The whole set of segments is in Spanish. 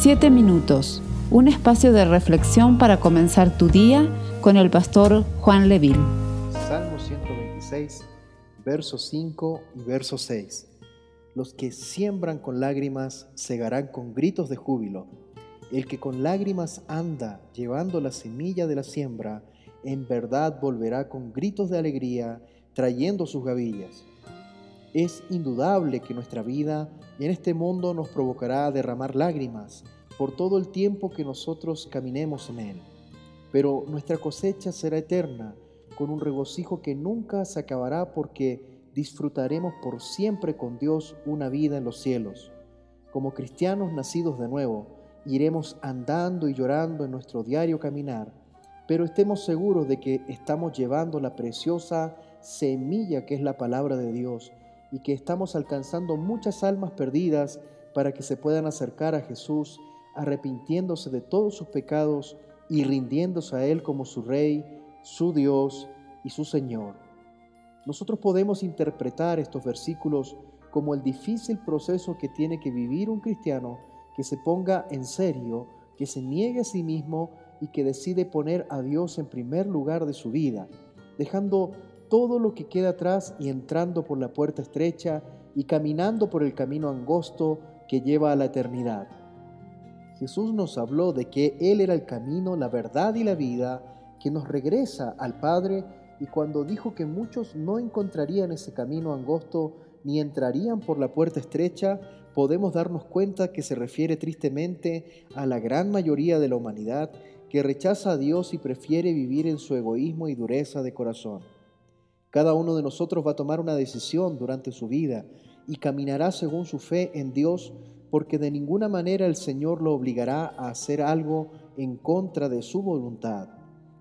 Siete minutos, un espacio de reflexión para comenzar tu día con el pastor Juan Leville. Salmo 126, versos 5 y verso 6. Los que siembran con lágrimas segarán con gritos de júbilo. El que con lágrimas anda llevando la semilla de la siembra, en verdad volverá con gritos de alegría, trayendo sus gavillas. Es indudable que nuestra vida en este mundo nos provocará derramar lágrimas por todo el tiempo que nosotros caminemos en él. Pero nuestra cosecha será eterna, con un regocijo que nunca se acabará porque disfrutaremos por siempre con Dios una vida en los cielos. Como cristianos nacidos de nuevo, iremos andando y llorando en nuestro diario caminar, pero estemos seguros de que estamos llevando la preciosa semilla que es la palabra de Dios y que estamos alcanzando muchas almas perdidas para que se puedan acercar a Jesús arrepintiéndose de todos sus pecados y rindiéndose a Él como su Rey, su Dios y su Señor. Nosotros podemos interpretar estos versículos como el difícil proceso que tiene que vivir un cristiano que se ponga en serio, que se niegue a sí mismo y que decide poner a Dios en primer lugar de su vida, dejando todo lo que queda atrás y entrando por la puerta estrecha y caminando por el camino angosto que lleva a la eternidad. Jesús nos habló de que Él era el camino, la verdad y la vida que nos regresa al Padre y cuando dijo que muchos no encontrarían ese camino angosto ni entrarían por la puerta estrecha, podemos darnos cuenta que se refiere tristemente a la gran mayoría de la humanidad que rechaza a Dios y prefiere vivir en su egoísmo y dureza de corazón. Cada uno de nosotros va a tomar una decisión durante su vida y caminará según su fe en Dios, porque de ninguna manera el Señor lo obligará a hacer algo en contra de su voluntad.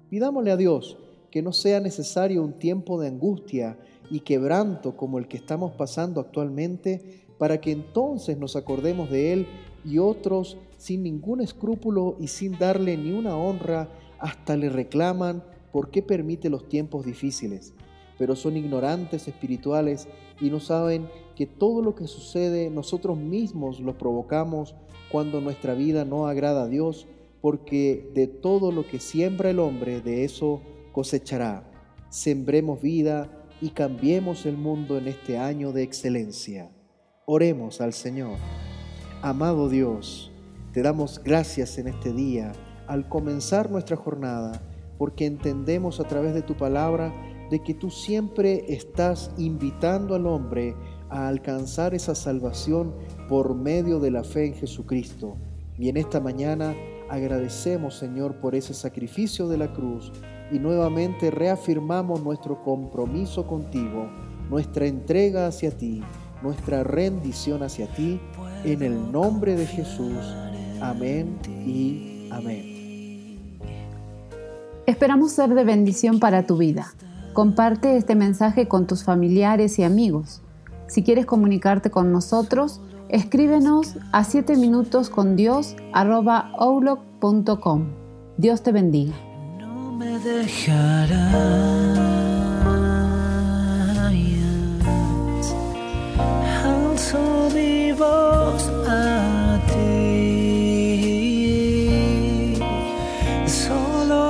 Pidámosle a Dios que no sea necesario un tiempo de angustia y quebranto como el que estamos pasando actualmente, para que entonces nos acordemos de Él y otros sin ningún escrúpulo y sin darle ni una honra, hasta le reclaman por qué permite los tiempos difíciles pero son ignorantes espirituales y no saben que todo lo que sucede nosotros mismos lo provocamos cuando nuestra vida no agrada a Dios, porque de todo lo que siembra el hombre, de eso cosechará. Sembremos vida y cambiemos el mundo en este año de excelencia. Oremos al Señor. Amado Dios, te damos gracias en este día al comenzar nuestra jornada, porque entendemos a través de tu palabra de que tú siempre estás invitando al hombre a alcanzar esa salvación por medio de la fe en Jesucristo. Y en esta mañana agradecemos, Señor, por ese sacrificio de la cruz y nuevamente reafirmamos nuestro compromiso contigo, nuestra entrega hacia ti, nuestra rendición hacia ti, en el nombre de Jesús. Amén y amén. Esperamos ser de bendición para tu vida. Comparte este mensaje con tus familiares y amigos. Si quieres comunicarte con nosotros, escríbenos a 7 minutos con Dios Dios te bendiga. No me dejarás, alzo solo.